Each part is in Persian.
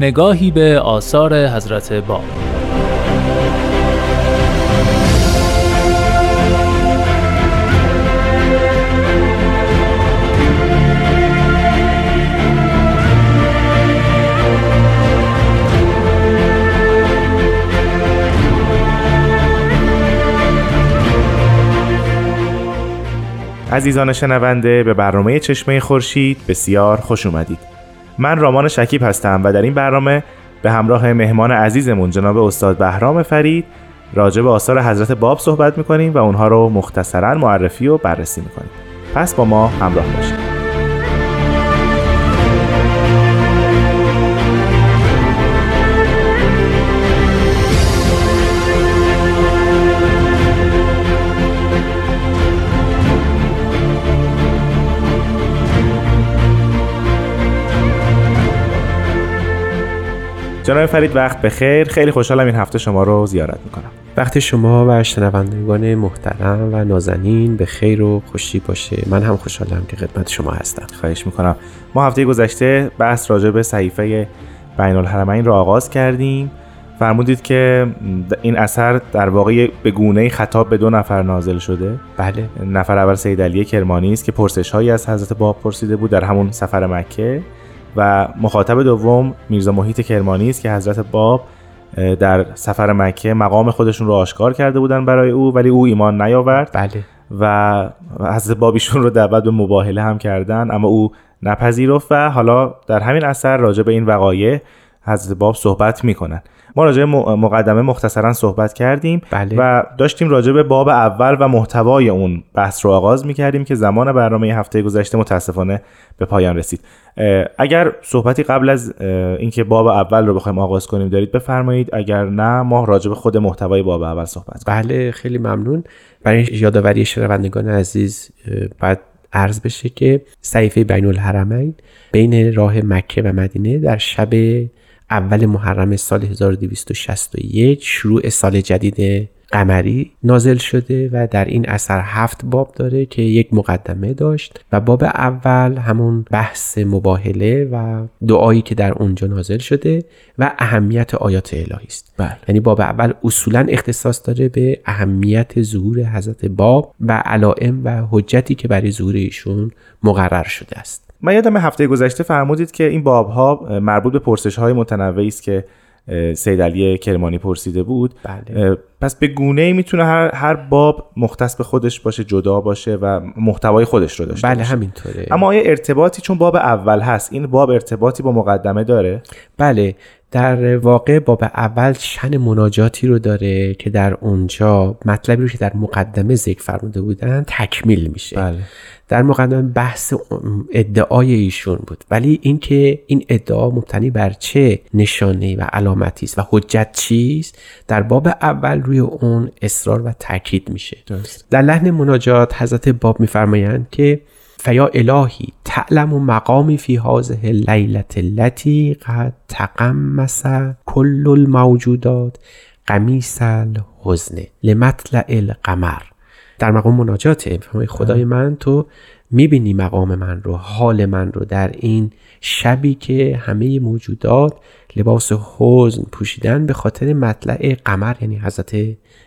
نگاهی به آثار حضرت باب. عزیزان شنونده به برنامه چشمه خورشید بسیار خوش اومدید. من رامان شکیب هستم و در این برنامه به همراه مهمان عزیزمون جناب استاد بهرام فرید راجع به آثار حضرت باب صحبت می‌کنیم و اونها رو مختصرا معرفی و بررسی می‌کنیم. پس با ما همراه باشید. جناب فرید وقت بخیر. خیلی خوشحالم این هفته شما رو زیارت می‌کنم. وقت شما و شنوندگان محترم و نازنین به خیر و خوشی باشه من هم خوشحالم که خدمت شما هستم. خواهش می‌کنم. ما هفته گذشته بحث راجع به صحیفه بین الحرمین رو آغاز کردیم. فرمودید که این اثر در واقع به گونه خطاب به دو نفر نازل شده. بله. نفر اول سید علی کرمانی است که پرسش هایی از حضرت باب پرسیده بود در همون سفر مکه. و مخاطب دوم میرزا محیط کرمانی است که حضرت باب در سفر مکه مقام خودشون رو آشکار کرده بودن برای او ولی او ایمان نیاورد. بله. و حضرت بابیشون رو دعوت به مباهله هم کردن اما او نپذیرفت و حالا در همین اثر راجع به این وقایع حضرت باب صحبت می‌کنن. ما راجع مقدمه مختصرا صحبت کردیم بله. و داشتیم راجع به باب اول و محتوای اون بحث رو آغاز می‌کردیم که زمان برنامه هفته گذشته متاسفانه به پایان رسید. اگر صحبتی قبل از اینکه باب اول رو بخوایم آغاز کنیم دارید بفرمایید. اگر نه ما راجع به خود محتوای باب اول صحبت کنیم. بله خیلی ممنون. برای یادآوری شنوندگان عزیز بعد عرض بشه که صحیفه بین الحرمین بین راه مکه و مدینه در شب اول محرم سال 1261 شروع سال جدید قمری نازل شده و در این اثر هفت باب داره که یک مقدمه داشت و باب اول همون بحث مباهله و دعایی که در اونجا نازل شده و اهمیت آیات الهی است بله. یعنی باب اول اصولا اختصاص داره به اهمیت ظهور حضرت باب و علائم و حجتی که برای ظهور ایشون مقرر شده است من یادم هفته گذشته فرمودید که این باب ها مربوط به پرسش های متنوعی است که سید علی کرمانی پرسیده بود. بله. پس به گونه ای می‌تونه هر, هر باب مختص به خودش باشه جدا باشه و محتوای خودش رو داشته بله باشه. همینطوره. اما آیا ارتباطی چون باب اول هست این باب ارتباطی با مقدمه داره؟ بله. در واقع باب اول شن مناجاتی رو داره که در اونجا مطلبی رو که در مقدمه ذکر فرموده بودن تکمیل میشه. بله. در مقدمه بحث ادعای ایشون بود. ولی اینکه این ادعا مبتنی بر چه نشانه و علامتی است و حجت چیست در باب اول روی اون اصرار و تاکید میشه. در لحن مناجات حضرت باب میفرمایند که فیا الهی تعلم و مقامی فی هذه لیلت التي قد تقمس کل الموجودات قمیس الحزن لمطلع القمر. در مقام مناجات خدای من تو می‌بینی مقام من رو حال من رو در این شبی که همه موجودات لباس حزن پوشیدن به خاطر مطلع قمر یعنی حضرت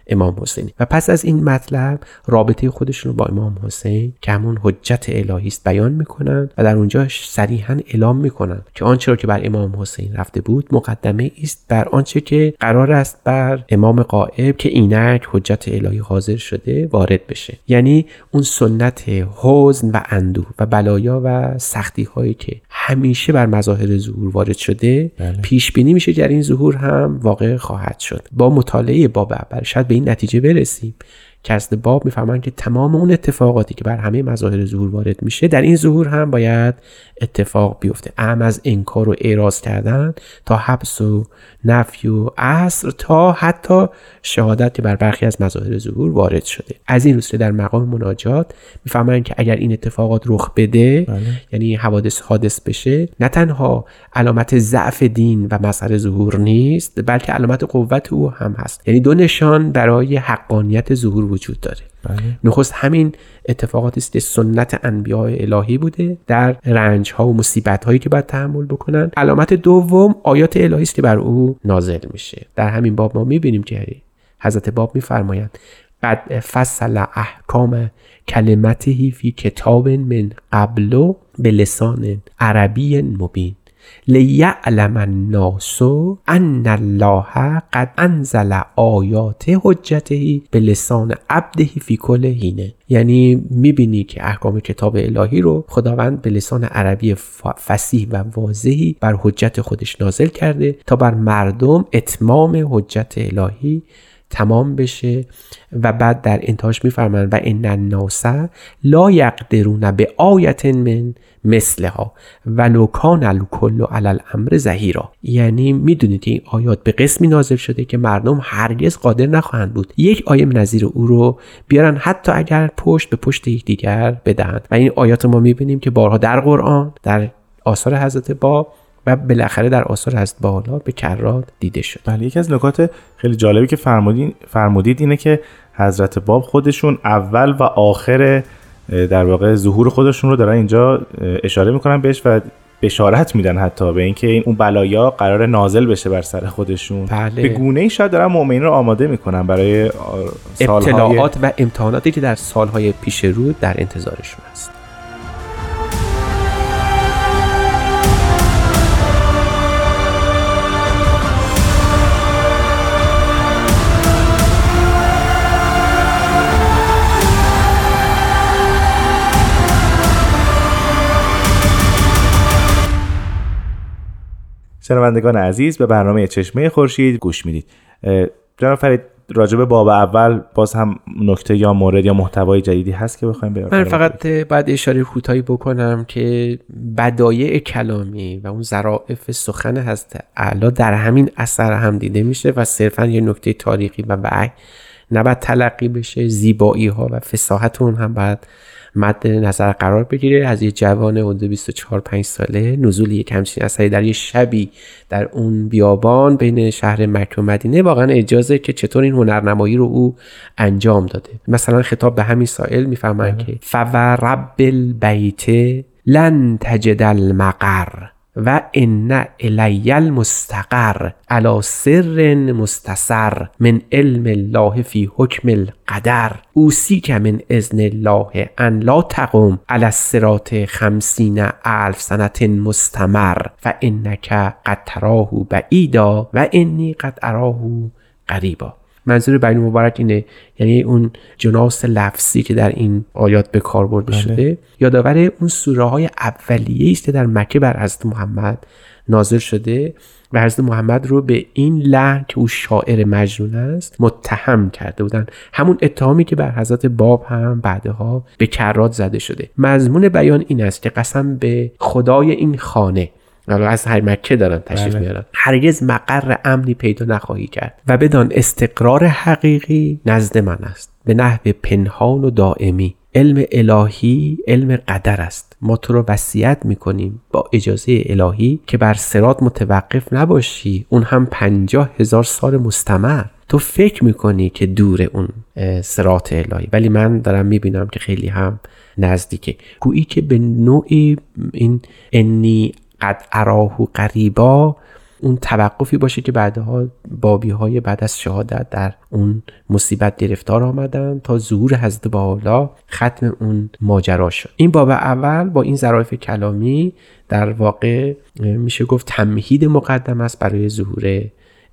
امام حسین و پس از این مطلب رابطه خودشون رو با امام حسین که همون حجت الهی است بیان می‌کنند و در اونجا صریحا اعلام می‌کنند که آنچه را که بر امام حسین رفته بود مقدمه است بر آنچه که قرار است بر امام قائب که اینک حجت الهی حاضر شده وارد بشه یعنی اون سنت حزن و اندوه و بلایا و سختی هایی که همیشه بر مظاهر ظهور وارد شده بله. پیش بینی میشه این ظهور هم واقع خواهد شد. با مطالعه باب اول شاید به این نتیجه برسیم. که از باب می‌فهمن که تمام اون اتفاقاتی که بر همه مظاهر ظهور وارد میشه در این ظهور هم باید اتفاق بیفته. اهم از انکار و اعراض کردن تا حبس و نفی و عصر تا حتی شهادت بر برخی از مظاهر ظهور وارد شده. از این روسته در مقام مناجات می‌فهمن که اگر این اتفاقات رخ بده بله. یعنی حوادث حادث بشه نه تنها علامت ضعف دین و مظهر ظهور نیست بلکه علامت قوت او هم هست. یعنی دو نشان برای حقانیت ظهور وجود داره. بله. نخست همین اتفاقاتی است که سنت انبیاء الهی بوده در رنج ها و مصیبت هایی که باید تحمل بکنن. علامت دوم آیات الهی است که بر او نازل میشه. در همین باب ما می‌بینیم که حضرت باب میفرمایند قد فصل احکام کلمته فی کتاب من قبل به لسان عربی مبین. لیعلم الناس ان الله قد انزل آیات حجته به لسان عبده فی کل هینه یعنی می‌بینی که احکام کتاب الهی رو خداوند به لسان عربی فسیح و واضحی بر حجت خودش نازل کرده تا بر مردم اتمام حجت الهی تمام بشه و بعد در انتهاش میفرمند و ان الناس لا یقدرون به آیت من مثلها ولو کان الکل علی الامر زهیرا یعنی می‌دونید این آیات به قسمی نازل شده که مردم هرگز قادر نخواهند بود یک آیه نظیر او رو بیارن حتی اگر پشت به پشت یکدیگر بدهند. و این آیات ما می‌بینیم که بارها در قرآن در آثار حضرت باب و بالاخره در آثار هست بالا به کرات دیده شد. بله یکی از نکات خیلی جالبی که فرمودین فرمودید اینه که حضرت باب خودشون اول و آخر در واقع ظهور خودشون رو دارن اینجا اشاره می‌کنن بهش و بشارت میدن حتی به اینکه این اون بلایا قرار نازل بشه بر سر خودشون. بله. به گونه ای شاید دارن مؤمنین رو آماده می‌کنن برای سالهای ابتلاعات و امتحاناتی که در سالهای پیش رو در انتظارشون هست. شنوندگان عزیز به برنامه چشمه خورشید گوش می‌دید. جناب فرید راجب باب اول باز هم نکته یا مورد یا محتوای جدیدی هست که بخوایم بیاریم؟ من فقط بعد اشاره کوتاهی بکنم که بدایع کلامی و اون ظرافت سخن هست اعلا در همین اثر هم دیده میشه و صرفا یه نکته تاریخی و وحی. نباید تلقی بشه زیبایی ها و فساحت اون هم باید مد نظر قرار بگیره. از یه جوان حدود 24 5 ساله نزول یک همچین اثری در یه شبی در اون بیابان بین شهر مکه و مدینه واقعا اجازه که چطور این هنرنمایی رو او انجام داده. مثلا خطاب به همین سائل می‌فهمن که فورب البیت لن تجد المقر و ان الی المستقر علی سر مستسر من علم الله فی حکم القدر. اوسی من اذن الله ان لا تقوم علی الصراط خمسین الف سنت مستمر و انک قد تراه بعیدا و انی قد اراه قریبا. منظور بیان مبارک اینه. یعنی اون جناس لفظی که در این آیات به کار برده بله. شده. یادآور اون سوره های اولیه است که در مکه بر حضرت محمد نازل شده و حضرت محمد رو به این لحن که او شاعر مجنون است متهم کرده بودن. همون اتهامی که بر حضرت باب هم بعدها به کرات زده شده. مضمون بیان این است که قسم به خدای این خانه حالا از هر مکه دارن تشریف بله. میارن. هرگز مقر امنی پیدا نخواهی کرد. و بدان استقرار حقیقی نزد من است. به نحو پنهان و دائمی. علم الهی علم قدر است. ما تو رو وصیت می‌کنیم با اجازه الهی که بر سرات متوقف نباشی. اون هم پنجاه هزار سال مستمر. تو فکر می‌کنی که دور اون سرات الهی. ولی من دارم می‌بینم که خیلی هم نزدیکه. گویی که به نوعی این انی قد اراه قریبا اون توقفی باشه که بعدها بابی های بعد از شهادت در اون مصیبت گرفتار آمدن تا ظهور حضرت بالا ختم اون ماجرا شد. این باب اول با این ظرافت کلامی در واقع میشه گفت تمهید مقدم است برای ظهور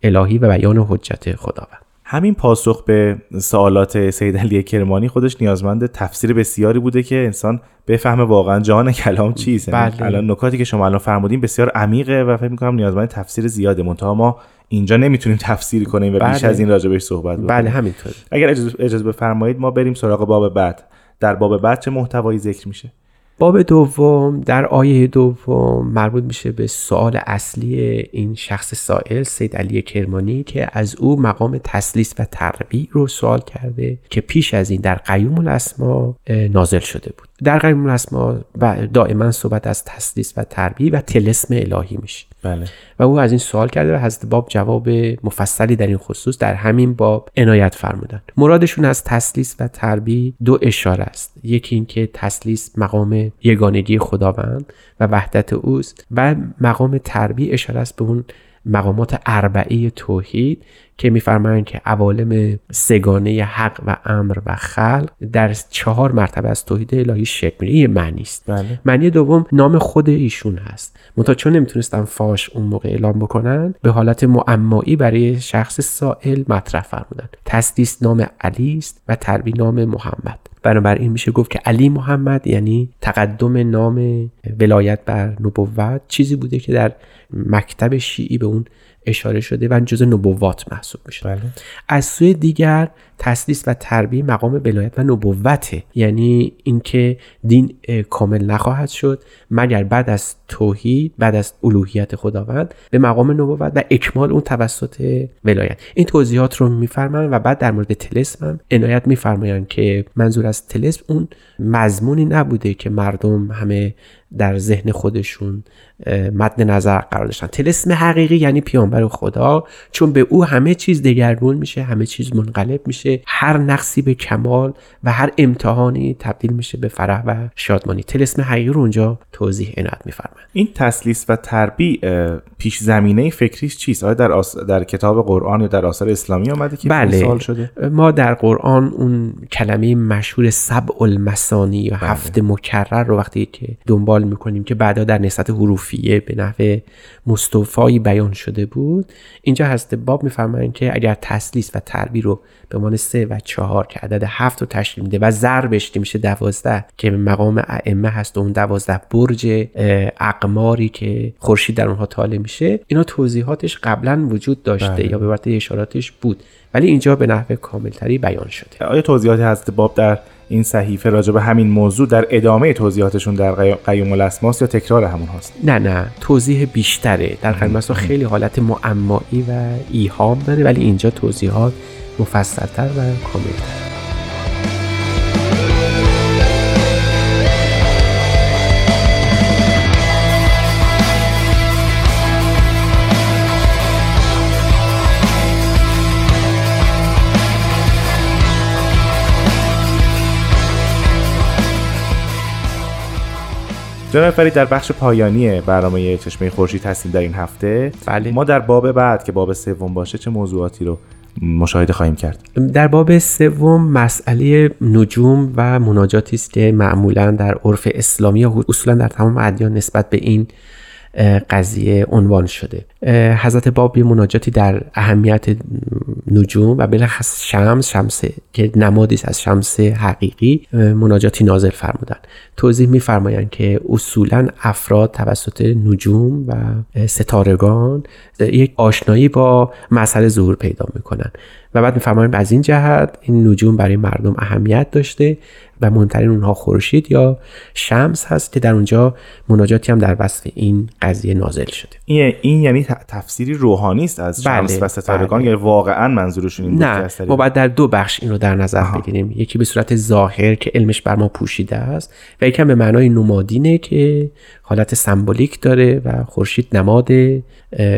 الهی و بیان حجت خداوند. همین پاسخ به سوالات سید علی کرمانی خودش نیازمند تفسیر بسیاری بوده که انسان بفهمه واقعا جان کلام چیست بله. الان نکاتی که شما الان فرمودین بسیار عمیقه و فکر می‌کنم نیازمند تفسیر زیاده منتها ما اینجا نمی‌تونیم تفسیر کنیم و بیش بله. از این راجع بهش صحبت بکنیم. بله همینطور اگر اجازه بفرمایید ما بریم سراغ باب بعد. در باب بعد چه محتوایی ذکر میشه؟ باب دوم در آیه دوم مربوط میشه به سوال اصلی این شخص سائل سید علی کرمانی که از او مقام تسلیس و تربیع رو سوال کرده که پیش از این در قیوم الاسما نازل شده بود. در قیوم الاسما ب- دائما صحبت از تسلیس و تربیع و تلسم الهی میشه. بله. و او از این سوال کرده و حضرت باب جواب مفصلی در این خصوص در همین باب عنایت فرمودند. مرادشون از تسلیس و تربیع دو اشاره است. یکی اینکه تسلیس مقام یگانگی خداوند و وحدت اوست و مقام تربیع اشاره است به اون مقامات اربعه توحید که میفرمایند که عوالم سگانه حق و امر و خلق در چهار مرتبه از توحید الهی شکل میره این یه معنی است. بله. معنی دوم نام خود ایشون هست. منتها چون نمی‌تونستن فاش اون موقع اعلام بکنن به حالت معمایی برای شخص سائل مطرح فرمودن. تسلیس نام علی است و تربی نام محمد. بنابراین میشه گفت که علی محمد یعنی تقدم نام ولایت بر نبوت چیزی بوده که در مکتب شیعی به اون اشاره شده و جز نبوات محسوب میشه. بله. از سوی دیگر تسلیس و تربیه مقام ولایت و نبوته. یعنی اینکه دین کامل نخواهد شد مگر بعد از توحید بعد از الوهیت خداوند به مقام نبوت و اکمال اون توسط ولایت. این توضیحات رو میفرمایند و بعد در مورد تلسم هم عنایت میفرمایند که منظور از تلسم اون مضمونی نبوده که مردم همه در ذهن خودشون مد نظر قرار داشتن. تلسم حقیقی یعنی پیامبر خدا چون به او همه چیز دگرگون میشه همه چیز منقلب میشه هر نقصی به کمال و هر امتحانی تبدیل میشه به فرح و شادمانی. تلسم حقیقی رو اونجا توضیح عنایت میفرمایند این تسلیس و تربیع پیش زمینه فکریش چیست؟ آیا در, آس... در کتاب قرآن یا در آثار اسلامی آمده که بله. سوال شده؟ ما در قرآن اون کلمه مشهور سبع المثانی یا هفت مکرر رو وقتی که دنبال می‌کنیم که بعدا در نسبت حروفیه به نحو مستوفایی بیان شده بود. اینجا هست باب میفرمایند که اگر تسلیس و تربی رو به عنوان سه و چهار که عدد هفت رو تشکیل میده و ضربش که میشه دوازده که به مقام ائمه هست و اون دوازده برج اقماری که خورشید در اونها طالع میشه اینا توضیحاتش قبلا وجود داشته بله. یا به اشاراتش بود. ولی اینجا به نحو کاملتری بیان شده. آیا توضیحات حضرت باب در این صحیفه راجع به همین موضوع در ادامه توضیحاتشون در قی- قیوم الاسماس یا تکرار همون هاست؟ نه نه. توضیح بیشتره. در قیمت خیلی حالت معمایی و ایهام داره ولی اینجا توضیحات مفصلتر و کاملتر. جناب فرید در بخش پایانی برنامه چشمه خورشید هستیم در این هفته. بله. ما در باب بعد که باب سوم باشه چه موضوعاتی رو مشاهده خواهیم کرد؟ در باب سوم مسئله نجوم و مناجاتی است که معمولا در عرف اسلامی یا اصولا در تمام ادیان نسبت به این قضیه عنوان شده. حضرت باب یه مناجاتی در اهمیت نجوم و بلخص شمس شمس که نمادی از شمس حقیقی مناجاتی نازل فرمودن توضیح میفرمایند که اصولا افراد توسط نجوم و ستارگان یک آشنایی با مسئله ظهور پیدا می‌کنن و بعد میفرمایند از این جهت این نجوم برای مردم اهمیت داشته و مهمترین اونها خورشید یا شمس هست که در اونجا مناجاتی هم در وصف این قضیه نازل شده. این, یعنی تفسیری روحانی است از شمس بله، و ستارگان بله. یعنی واقعا منظورشون این نه ما باید در دو بخش این رو در نظر بگیریم. یکی به صورت ظاهر که علمش بر ما پوشیده است و یکی هم به معنای نمادینه که حالت سمبولیک داره و خورشید نماد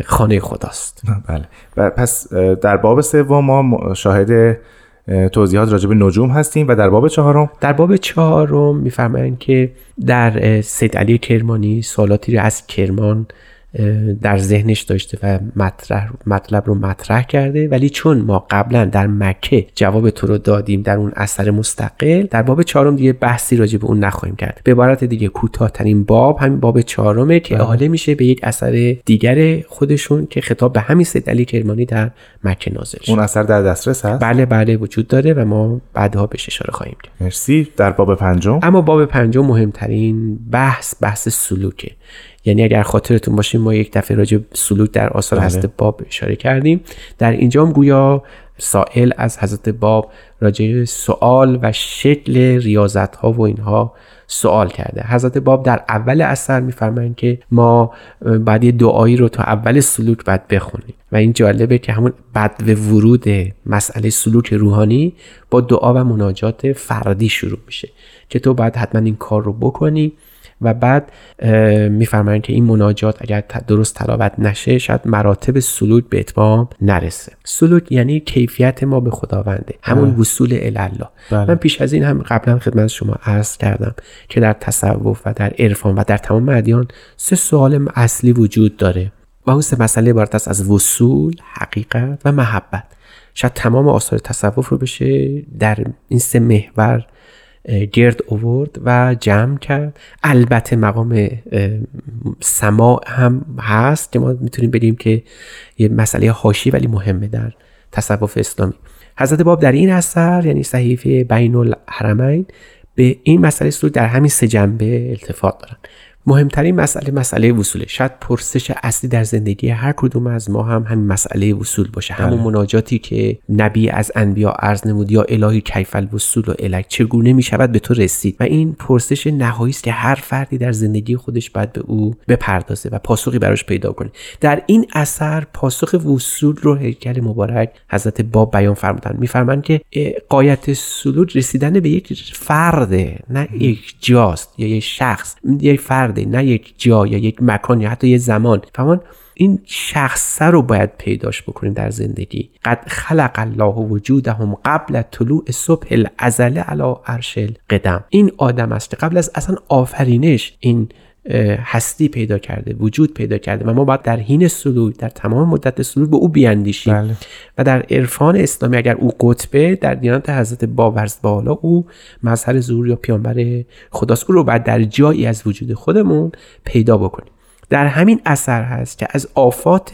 خانه خداست. بله. و پس در باب سوم ما شاهد اه، توضیحات راجع به نجوم هستیم و در باب چهارم در باب چهارم میفرمایند که در سید علی کرمانی سوالاتی رو از کرمان در ذهنش داشته و مطرح مطلب رو مطرح کرده. ولی چون ما قبلا در مکه جواب تو رو دادیم در اون اثر مستقل در باب چهارم دیگه بحثی راجع به اون نخواهیم کرد. به عبارت دیگه کوتاهترین باب همین باب چهارمه که احاله میشه به یک اثر دیگر خودشون که خطاب به همین سید علی کرمانی در مکه نازل شد. اون اثر در دسترس هست؟ بله بله وجود داره و ما بعدها بهش اشاره خواهیم کرد. مرسی. در باب پنجم؟ اما باب پنجم مهمترین بحث بحث سلوکه. یعنی اگر خاطرتون باشه ما یک دفعه راجع سلوک در آثار بله. حضرت باب اشاره کردیم. در اینجا هم گویا سائل از حضرت باب راجع به سوال و شکل ریاضت ها و اینها سوال کرده. حضرت باب در اول اثر میفرمایند که ما بعد یه دعایی رو تا اول سلوک باید بخونیم. و این جالبه که همون بد و ورود مسئله سلوک روحانی با دعا و مناجات فردی شروع میشه که تو باید حتما این کار رو بکنی. و بعد میفرمایند که این مناجات اگر درست تلاوت نشه شاید مراتب سلوک به اتمام نرسه. سلوک یعنی کیفیت ما به خداونده. همون وصول الله بله. من پیش از این هم قبلا خدمت شما عرض کردم که در تصوف و در عرفان و در تمام ادیان سه سوال اصلی وجود داره. و اون سه مسئله عبارت است از وصول حقیقت و محبت. شاید تمام آثار تصوف رو بشه در این سه محور گرد اوورد و جمع کرد. البته مقام اه، سماع هم هست که ما می‌تونیم بگیم که یه مسئله حاشی ولی مهمه در تصوف اسلامی. حضرت باب در این اثر یعنی صحیفه بین الحرمین به این مسئله سلوک در همین سه جنبه التفات دارن. مهمترین مسئله مسئله وصوله. شاید پرسش اصلی در زندگی هر کدوم از ما هم همین مسئله وصول باشه. همون مناجاتی که نبی از انبیا عرض نمود یا الهی کیف الوصول و الک چگونه می شود به تو رسید؟ و این پرسش نهایی است که هر فردی در زندگی خودش باید به او بپردازه و پاسخی براش پیدا کنه. در این اثر پاسخ وصول رو هیکل مبارک حضرت باب بیان فرمودن میفرمایند که قایت سلوک رسیدن به یک فرده نه یک جاست یا یک شخص یک فرده نه یک جا یا یک مکان یا حتی یک زمان. فرمان این شخصه رو باید پیداش بکنیم در زندگی. قد خلق الله وجودهم قبل طلوع صبح الازل علی عرش القدم. این آدم است قبل از اصلا آفرینش این هستی پیدا کرده وجود پیدا کرده و ما باید در حین سلوک در تمام مدت سلوک به او بیاندیشیم بله. و در عرفان اسلامی اگر او قطبه در دیانت حضرت باورز بالا او مظهر ظهور یا پیانبر خداست او رو بعد در جایی از وجود خودمون پیدا بکنیم در همین اثر هست که از آفات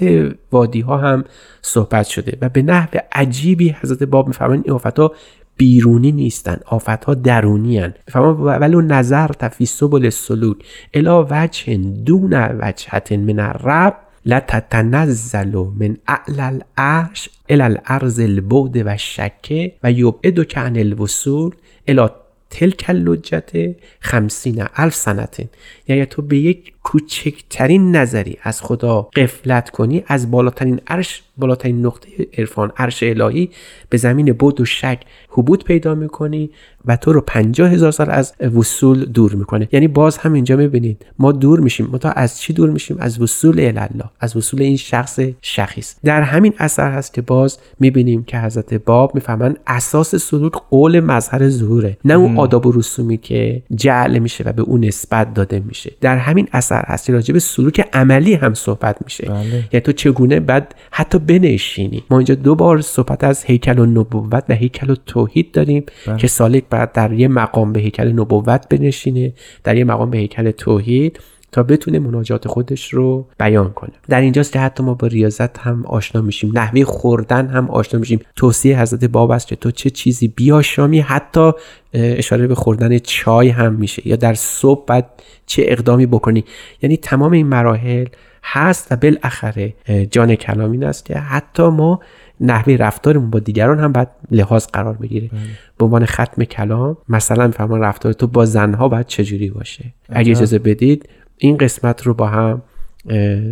وادی ها هم صحبت شده و به نحو عجیبی حضرت باب میفرمایند این آفات ها بیرونی نیستن آفت ها درونی هن ولو نظر فی سبل السلوک الا وجه دون وجهت من الرب لتتنزل من اعلى العرش الى الارض البعد و شکه و یبعد عن الوصول الى تلک اللجت خمسین الف سنتین یعنی تو به یک کوچکترین نظری از خدا قفلت کنی از بالاترین عرش بالاترین نقطه عرفان عرش الهی به زمین بود و شک حبوط پیدا می‌کنی و تو رو پنجاه هزار سال از وصول دور می‌کنه. یعنی باز هم اینجا می‌بینید ما دور میشیم. ما تا از چی دور میشیم؟ از وصول الله از وصول این شخص شخیص. در همین اثر هست که باز می‌بینیم که حضرت باب می‌فهمن اساس سلوک قول مظهر ظهوره. نه اون آداب و رسومی که جعل میشه و به اون نسبت داده میشه. در همین اثر هست که راجع به سلوک عملی هم صحبت میشه. بله. یعنی تو چگونه بعد حتی بنشینی؟ ما اینجا دو بار صحبت از هیکل و نبوت و هیکل و توحید داریم که سالک بعد در یه مقام به هیکل نبوت بنشینه در یه مقام به هیکل توحید. تا بتونه مناجات خودش رو بیان کنه. در اینجاست که حتی ما با ریاضت هم آشنا میشیم. نحوه خوردن هم آشنا میشیم. توصیه حضرت باب است که تو چه چیزی بیاشامی حتی اشاره به خوردن چای هم میشه. یا در صبح بعد چه اقدامی بکنی. یعنی تمام این مراحل هست و بالاخره جان کلام این است که حتی ما نحوه رفتارمون با دیگران هم باید لحاظ قرار بگیره به عنوان ختم کلام مثلا فرمان رفتار تو با زنها باید چجوری باشه؟ اگه اجازه بدید این قسمت رو با هم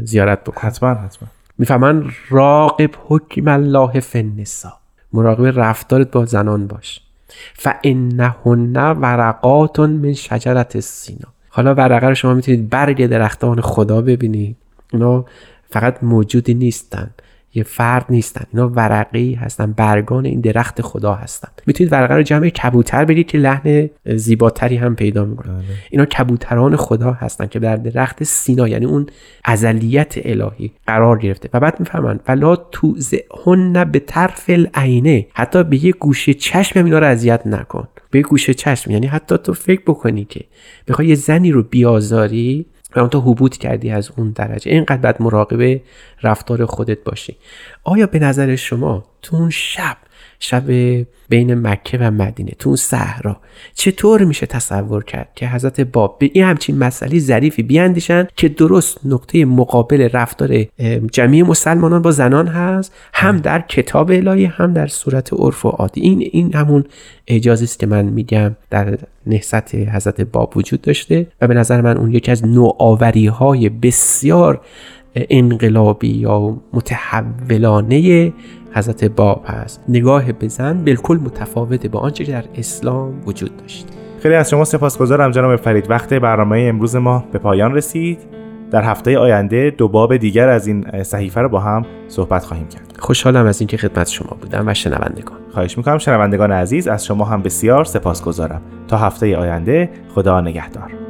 زیارت بکنیم حتما حتما. می‌فهمن راقب حکم الله فی النساء. مراقب رفتارت با زنان باش. فانهن ورقات من شجرت سینا حالا ورقه رو شما می‌تونید برگ درختان خدا ببینید. اونا فقط موجودی نیستن. یه فرد نیستن. اینا ورقی هستن برگان این درخت خدا هستن. می‌تونید ورقه رو جمع کبوتر بدید که لحن زیباتری هم پیدا می‌کنه. اینا کبوتران خدا هستن که در درخت سینا یعنی اون ازلیت الهی قرار گرفته. و بعد می‌فهمن فلا توزهن به طرف العینه حتی به یه گوشه چشم اینا رو اذیت نکن. به گوشه چشم یعنی حتی تو فکر بکنی که بخوای یه زنی رو بیازاری و تو حبوط کردی از اون درجه. اینقدر باید مراقب رفتار خودت باشی. آیا به نظر شما تو اون شب شب بین مکه و مدینه تو اون صحرا. چطور میشه تصور کرد که حضرت باب به این همچین مسئله ظریفی بیاندیشن که درست نقطه مقابل رفتار جمعی مسلمانان با زنان هست هم در کتاب الهی هم در صورت عرف و عادی. این این همون اجازه است که من میگم در نهضت حضرت باب وجود داشته و به نظر من اون یکی از نوآوری های بسیار انقلابی یا متحولانه حضرت باب هست. نگاه به زن بالکل متفاوته با آنچه که در اسلام وجود داشت. خیلی از شما سپاسگزارم جناب فرید. وقت برنامه امروز ما به پایان رسید. در هفته آینده دو باب دیگر از این صحیفه رو با هم صحبت خواهیم کرد. خوشحالم از اینکه خدمت شما بودم و شنوندگان. خواهش می‌کنم شنوندگان عزیز از شما هم بسیار سپاسگزارم. تا هفته آینده خدا نگهدار.